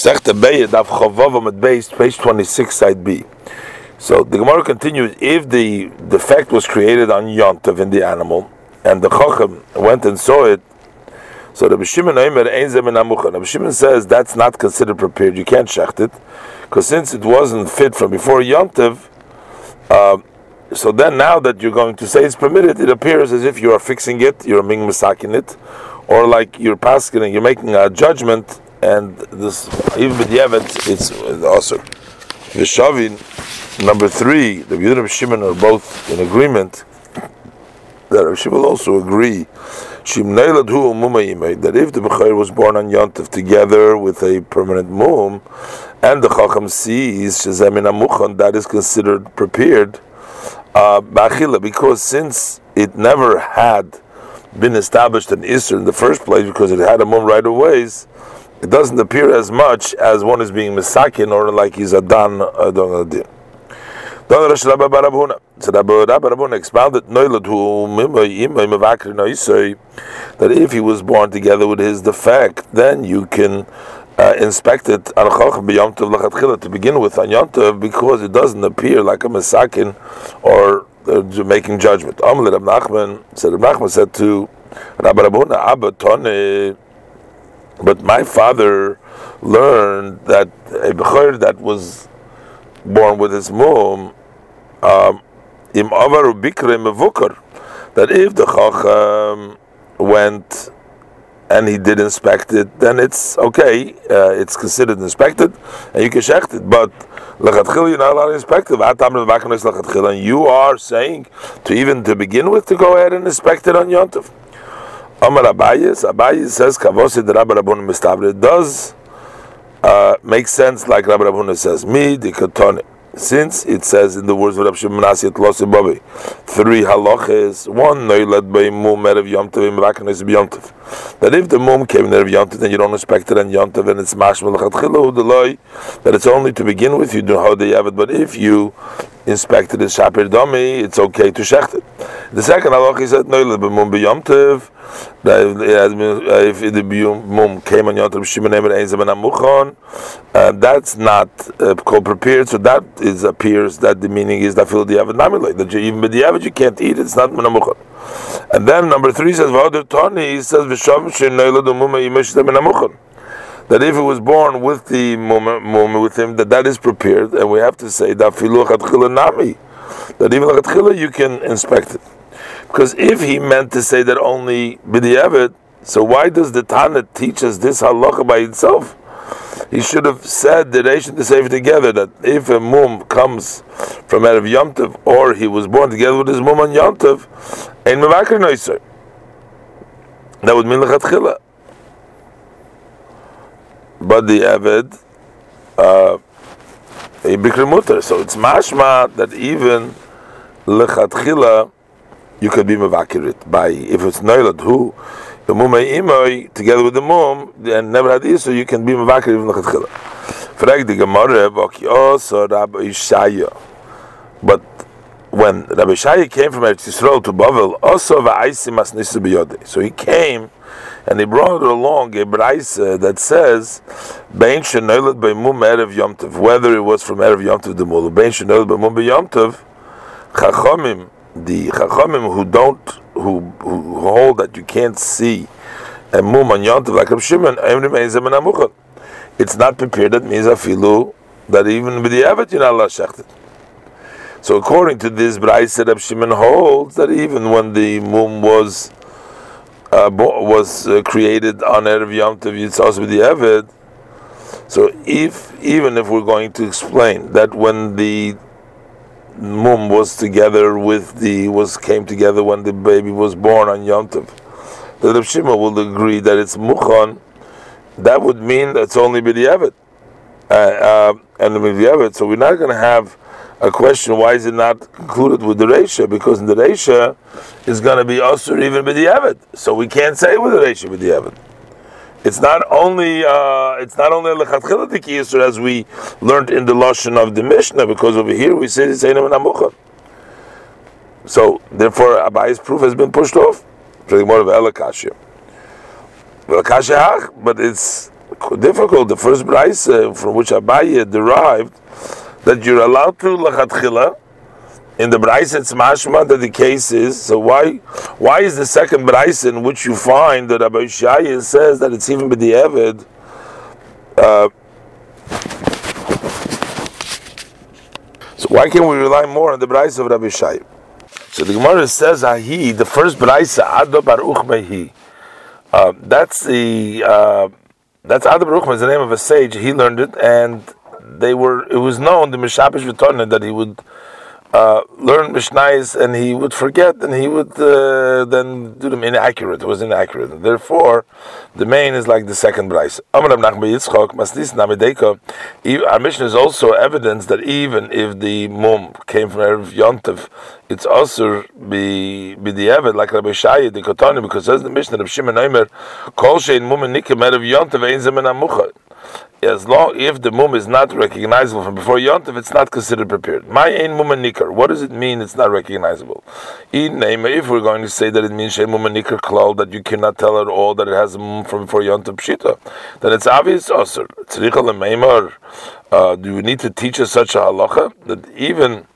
Masechta Beya, Daf Chavav at base, page 26, side B. So the Gemara continues, if the defect was created on Yontav in the animal, and the Chacham went and saw it, so the Shimon Omer Ein Zemen Amucha. Rabbi Shimon says that's not considered prepared. You can't shecht it, because since it wasn't fit from before Yontav, uh, so then now that you're going to say it's permitted, it appears as if you are fixing it, you're ming masakin it, or like you're passing, it, you're making a judgment and this even with Yevet, it's also the Shavin number three. The Yehuda and Shimon are both in agreement that Shimon will also agree that if the Bechor was born on Yontif together with a permanent mum, and the Chacham sees Amuchan, that is considered prepared uh, because since it never had been established an Isser in the first place because it had a mum right away, it doesn't appear as much as one is being misakin or like he's a dan adon adin. So Rabbi Rabbanah expounded that if he was born together with his defect, then you can uh, inspect it to begin with on Yontav because it doesn't appear like a misakin or uh, making judgment. Nachman said Rab Nachman said to Rabbi Rabbanah, Abba Tone but my father learned that a bechor that was born with his mom, um, that if the chacham went and he did inspect it, then it's okay. Uh, it's considered inspected, and you can check it. But lechatchil, you're not allowed to inspect it. And you are saying to even to begin with to go ahead and inspect it on yontif. Amar Abayis, Abayis says Kavosid Rabbi Rabbun Mistavre. Does uh, make sense like Rabbi Rabbun says. Me the Katone. Since it says in the words of Rabbi Shimon Nasi Losi Babi, three halachas, one noilad by mum erev yomtiv im vakanis. That if the mum came in erev yomtiv, then you don't respect it and yomtiv, and it's mashmal lechatchilu the that it's only to begin with, you do how they have it, but if you inspected the shapir domi, it's okay to shecht it. The second halacha is that noilad by mum b'yomtiv, if the mum came on Yom Tov Shimon Emer Ein Zaman Amuchon, uh, that's not uh, called prepared. So that is appears that the meaning is that fil diavad namilay that you, even the you can't eat it. It's not menamuchon. And then number three says v'ader tani. He says v'shav she'noilad umuma yimesh menamuchon. That if it was born with the mum with him, that that is prepared, and we have to say that nami. That even like you can inspect it. Because if he meant to say that only b'di'evet, so why does the Tana teach us this halacha by itself? He should have said the nation to save together that if a mum comes from out of Yom or he was born together with his mum on Yom Tov, ein mevakar noiser. That would mean lechatchila. But the Eved, uh, bikr mutter. So it's mashma that even lechatchila you could be mevakirit by if it's noilad who the mum imoy together with the mum and never had so you can be mevakirit even lechatchila. Frag the Gemara v'aki also Rabbi Yishaya, but when Rabbi Shaya came from Eretz Yisrael to Bavel, also va'aisim asnisu biyode. So he came and he brought along a braise that says, "Bein shenoilad be'mum erev yomtiv." Whether it was from erev yomtiv the mulu, bein shenoilad be'mum be'yomtiv, chachomim the chachamim who don't who, who hold that you can't see a mum on yontiv like Rav Shimon it's not prepared that means afilu that even with the avet you're not allowed shechted. So according to this, Braisa Rav Shimon holds that even when the mum was uh, was uh, created on erev Yom Tov, also with the avet. So if even if we're going to explain that when the mum was together with the was came together when the baby was born on Yom Tov. The Reb Shima will agree that it's muchan. That would mean that's only b'di'evet, uh, uh, and b'di'evet. So we're not going to have a question. Why is it not concluded with the reisha? Because in the reisha is going to be also even b'di'evet. So we can't say with the reisha b'di'evet it's not only uh, it's not only lechatchila the as we learned in the lashon of the Mishnah, because over here we say it's einam namucha. So therefore, Abayi's proof has been pushed off. More of elakashia, but it's difficult. The first brayse from which Abaye derived that you're allowed to lachatchila. In the brayse it's mashma that the case is. So why why is the second brayse in which you find that Rabbi Shaya says that it's even b'di'evid? Uh, so why can't we rely more on the brayse of Rabbi Shaya? So the Gemara says, "Ahi." The first brayse, Ado Baruch Mehi. Uh, that's the uh, that's Ado Baruch is the name of a sage. He learned it, and they were. It was known the Mishapish V'Torna that he would uh, learn Mishnais and he would forget and he would uh, then do them inaccurate. It was inaccurate. Therefore, the main is like the second Braisa. Our Mishnah is also evidence that even if the mum came from Erev Yontif, it's also be be the Evid, like Rabbi Shaya, the Kotani, because says the Mishnah of Shimon Eimer, Kol Shein Mum Nikim Erev Yontif Ein Zemen Amucha as long if the mum is not recognizable from before yontif, it's not considered prepared. My ain mum nikar. What does it mean? It's not recognizable. In if we're going to say that it means shay mum nikar klal that you cannot tell at all that it has a mum from before yontif pshita, then it's obvious. Also, uh, do we need to teach us such a halacha that even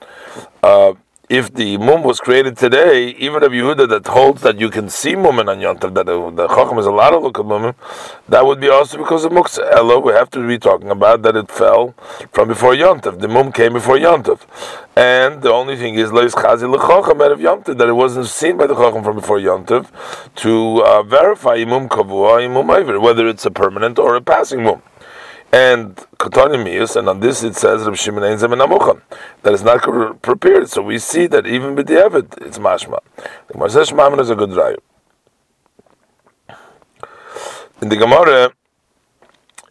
uh, if the mum was created today, even Rabbi Yehuda that holds that you can see mumen on Yontav, that the, the Chacham is allowed to look at mumen, that would be also because of Muktzah. Elo, we have to be talking about that it fell from before Yontav. The mum came before Yontav. And the only thing is, Leis Chazi L'Chacham out of Yontav, that it wasn't seen by the Chacham from before Yontav to uh, verify Imum Kavua, Imum Iver, whether it's a permanent or a passing mum and Katani and on this it says Reb Shimon Ein that is not prepared. So we see that even with the Evid, it's mashma. The Gemara says is a good drive. In the Gemara,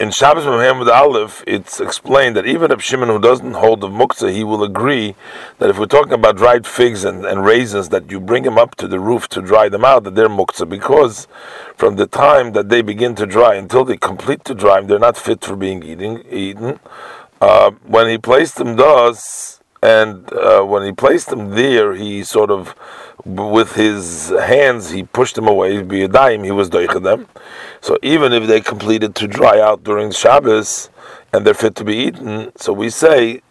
in Shabbos Muhammad Aleph, it's explained that even if Shimon who doesn't hold of muktzah, he will agree that if we're talking about dried figs and, and raisins, that you bring them up to the roof to dry them out, that they're muktzah, because from the time that they begin to dry until they complete to dry, them, they're not fit for being eating, eaten. Uh, when he placed them thus, and uh, when he placed them there, he sort of, with his hands, he pushed them away. Be a dime, he was doiching them. So even if they completed to dry out during Shabbos and they're fit to be eaten, so we say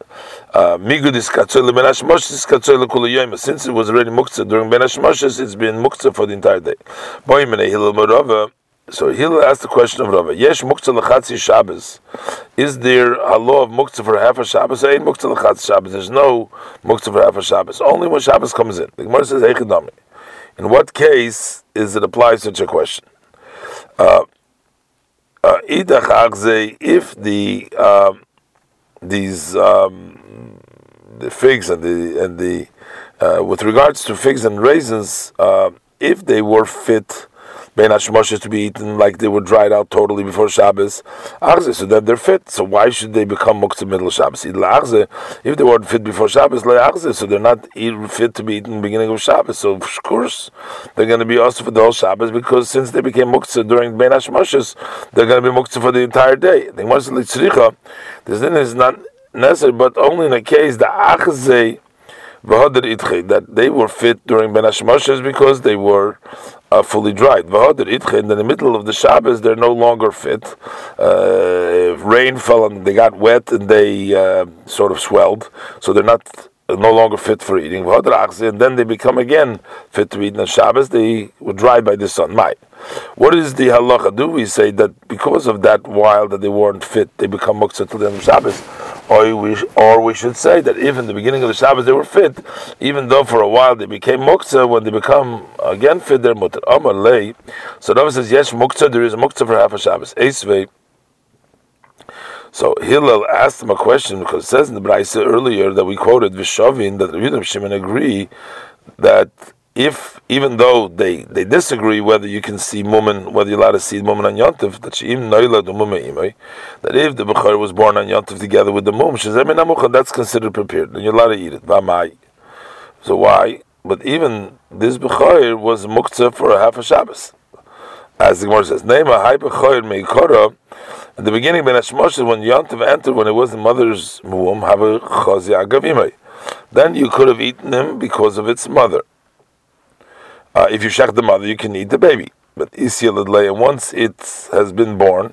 uh, since it was already muktzah during Ben it's been muktzah for the entire day. So he'll ask the question of Rava. Yesh muktzah lechatzi Shabbos. Is there a law of muktzah for half a Shabbos? Ain't muktzah lechatzi Shabbos. There's no muktzah for half a Shabbos. Only when Shabbos comes in. The Gemara says In what case is it apply such a question? Uh, uh, if the um, these um, the figs and the and the uh, with regards to figs and raisins, uh, if they were fit Ben Hashmoshes to be eaten like they were dried out totally before Shabbos. Achze, So then they're fit. So why should they become muktzah middle Shabbos? If they weren't fit before Shabbos, Achze, so they're not fit to be eaten in the beginning of Shabbos. So of course they're going to be also for the whole Shabbos because since they became muktzah during Ben Hashmoshes, they're going to be muktzah for the entire day. They The Gemara this is not necessary, but only in a case the achzei that they were fit during Ben Hashmoshes because they were uh, fully dried. In the middle of the Shabbos, they're no longer fit. Uh, rain fell and they got wet and they uh, sort of swelled, so they're not no longer fit for eating. And then they become again fit to eat on Shabbos. They were dried by the sun. My. What is the halacha? Do we say that because of that while that they weren't fit, they become muktzah till the end of Shabbos? Or we, or we should say that even in the beginning of the Shabbos they were fit, even though for a while they became muktzah, when they become again fit, they're mutter. Amar lay. So Rava says, yes, muktzah, there is muktzah for half a Shabbos. Esvei. So Hillel asked him a question because it says in the Braise earlier that we quoted Vishavin that the Shimon agree that if even though they, they disagree whether you can see mumen whether you're allowed to see mumen on yontif that she that if the bechor was born on yontif together with the mum that's considered prepared and you're allowed to eat it. So why? But even this bechor was muktzah for a half a Shabbos. As the Gemara says name Neima hai bechor meikora. At the beginning when yontif entered when it was the mother's womb have a then you could have eaten him because of its mother uh, if you shech the mother, you can eat the baby. but and once it has been born,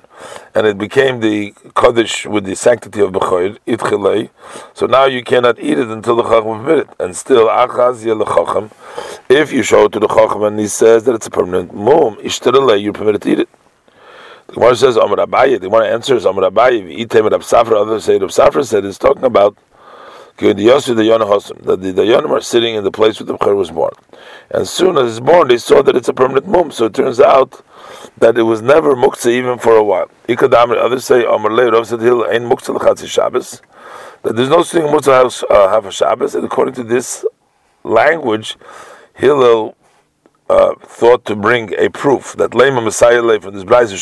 and it became the Kaddish with the sanctity of Bechor, Itchilei, so now you cannot eat it until the Chacham permit it. And still, Achaz Chacham, if you show it to the Chacham and he says that it's a permanent mum, Ishtarelei, you're permitted to eat it. The Gemara says, Amr Abaye, the Gemara answers, Amr Abaye, Item Rab Safra, others say Rab Safra said, it's talking about that the Dayanim are sitting in the place where the Bechor was born. And as soon as it's born, they saw that it's a permanent mum. So it turns out that it was never muktzah even for a while. Others say, that there's no thing muktzah uh, have a Shabbos, and according to this language, Hillel uh, thought to bring a proof that Lema Messiah from this Braisa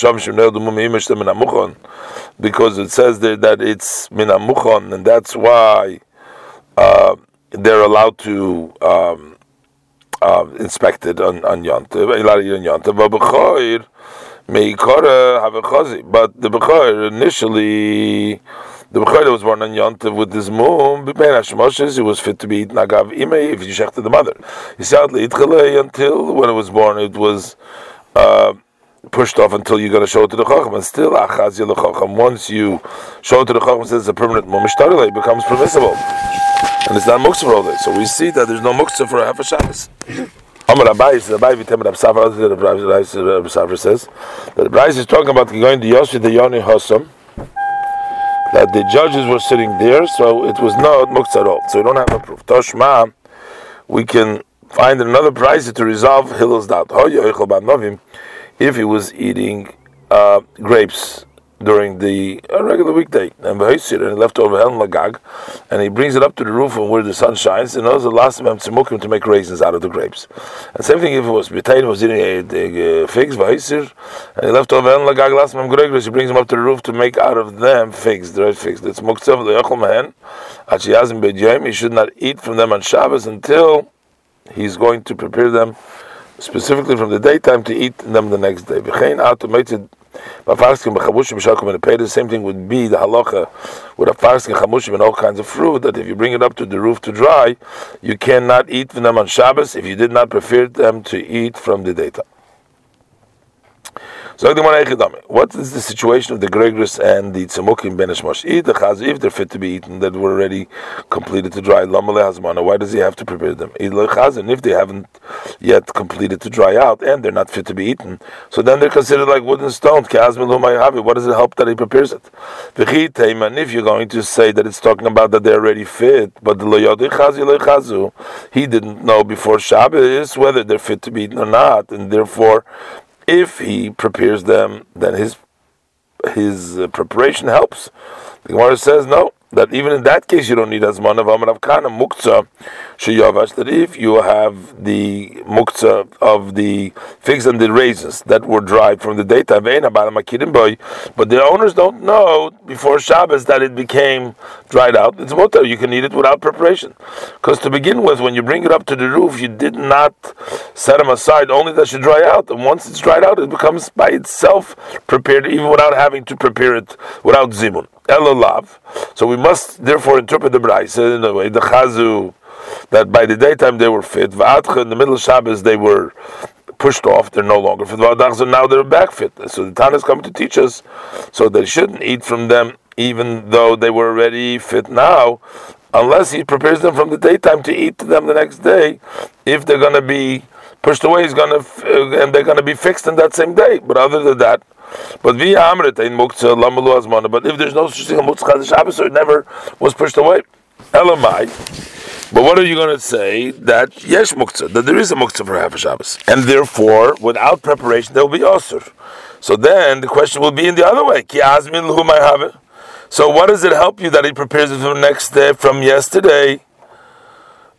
because it says there that it's minamuchon, and that's why uh, they're allowed to um, uh, inspect it on on Yontiv, But the Bechor initially, the Bechor that was born on Yontiv with this moon, he was fit to be eaten agav imei if you shechted the mother. He said until when it was born, it was. Uh, pushed off until you're going to show it to the Chacham. And still, Achaz Chacham, once you show it to the Chacham, says it's a permanent Mumishtarele, it becomes permissible. And it's not Muktzah for all day. So we see that there's no Muktzah for a half a Shabbos. Amar the Abaye Vitem Rab Safra says, that the Braisa is talking about going to Yoshi the Yoni Hossam, that the judges were sitting there, so it was not Muktzah at all. So we don't have a proof. Toshma, we can find another price to resolve Hillel's doubt if he was eating uh, grapes during the uh, regular weekday and he left over Helen Lagag and he brings it up to the roof and where the sun shines and the last of them to make raisins out of the grapes. And same thing if it was Bitain was eating a, a, a figs and he left over Helen Lagag last of them he brings them up to the roof to make out of them figs, the red figs. That's Muktzah the Mahen. He should not eat from them on Shabbos until he's going to prepare them specifically from the daytime to eat them the next day. the same thing would be the halacha with a farskin chamushim and all kinds of fruit that if you bring it up to the roof to dry, you cannot eat them on Shabbos if you did not prefer them to eat from the daytime. So what is the situation of the Gregris and the Tzemukim Ben Eat the if they're fit to be eaten, that were already completed to dry, Lamale why does he have to prepare them? If they haven't yet completed to dry out and they're not fit to be eaten, so then they're considered like wooden stones. What does it help that he prepares it? If you're going to say that it's talking about that they're already fit, but the he didn't know before Shabbos whether they're fit to be eaten or not, and therefore if he prepares them, then his his uh, preparation helps. The Gemara says no that even in that case you don't need azman of amrav kana muktzah sheyavash. That if you have the muktzah of the figs and the raisins that were dried from the daytime, but the owners don't know before Shabbos that it became dried out. It's mutter. You can eat it without preparation, because to begin with, when you bring it up to the roof, you did not set them aside only that should dry out, and once it's dried out, it becomes by itself prepared, even without having to prepare it without zimun. Elolav. So we must therefore interpret the Braisa in the way the Chazu that by the daytime they were fit, Va'atcha in the middle of Shabbos they were pushed off, they're no longer fit. Va'adachza now they're back fit. So the Tan is coming to teach us so they shouldn't eat from them even though they were already fit now, unless he prepares them from the daytime to eat to them the next day. If they're going to be pushed away, he's going to uh, and they're going to be fixed in that same day. But other than that, but in muktzah lamalu azmana. But if there's no such thing as muktzah Shabbos, so it never was pushed away. Elamai. But what are you going to say that yes muktzah, that there is a muktzah for half a Shabbos, and therefore without preparation there will be osur. So then the question will be in the other way. Ki azmin have So what does it help you that he prepares it the next day from yesterday?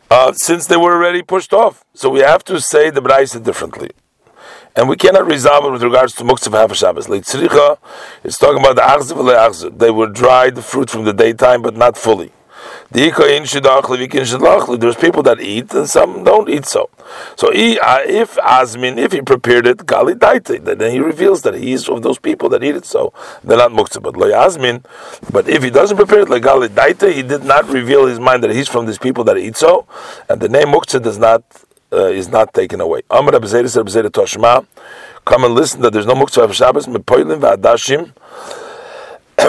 Uh, since they were already pushed off. So we have to say the Braisa differently and we cannot resolve it with regards to muktzah half Shabbos. Leitzricha, it's talking about the achziv They will dry the fruit from the daytime, but not fully. There's people that eat and some don't eat so. So uh, if Azmin, if he prepared it, Gali Daite, then he reveals that he is of those people that eat it so. They're not Muktzah, but Loy Azmin. But if he doesn't prepare it like Gali he did not reveal his mind that he's from these people that eat so. And the name Muktzah does not uh, is not taken away. Amar Abzeda said Abzeda Toshma, come and listen that there's no muktzah of Shabbos, mepoilim v'adashim,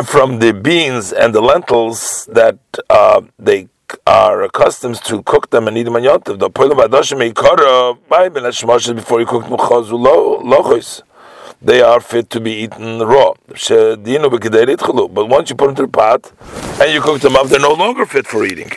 from the beans and the lentils that uh, they are accustomed to cook them and eat them on Yontif. The poilim v'adashim ikara, before you cook them they are fit to be eaten raw. But once you put them into the pot and you cook them up, they're no longer fit for eating.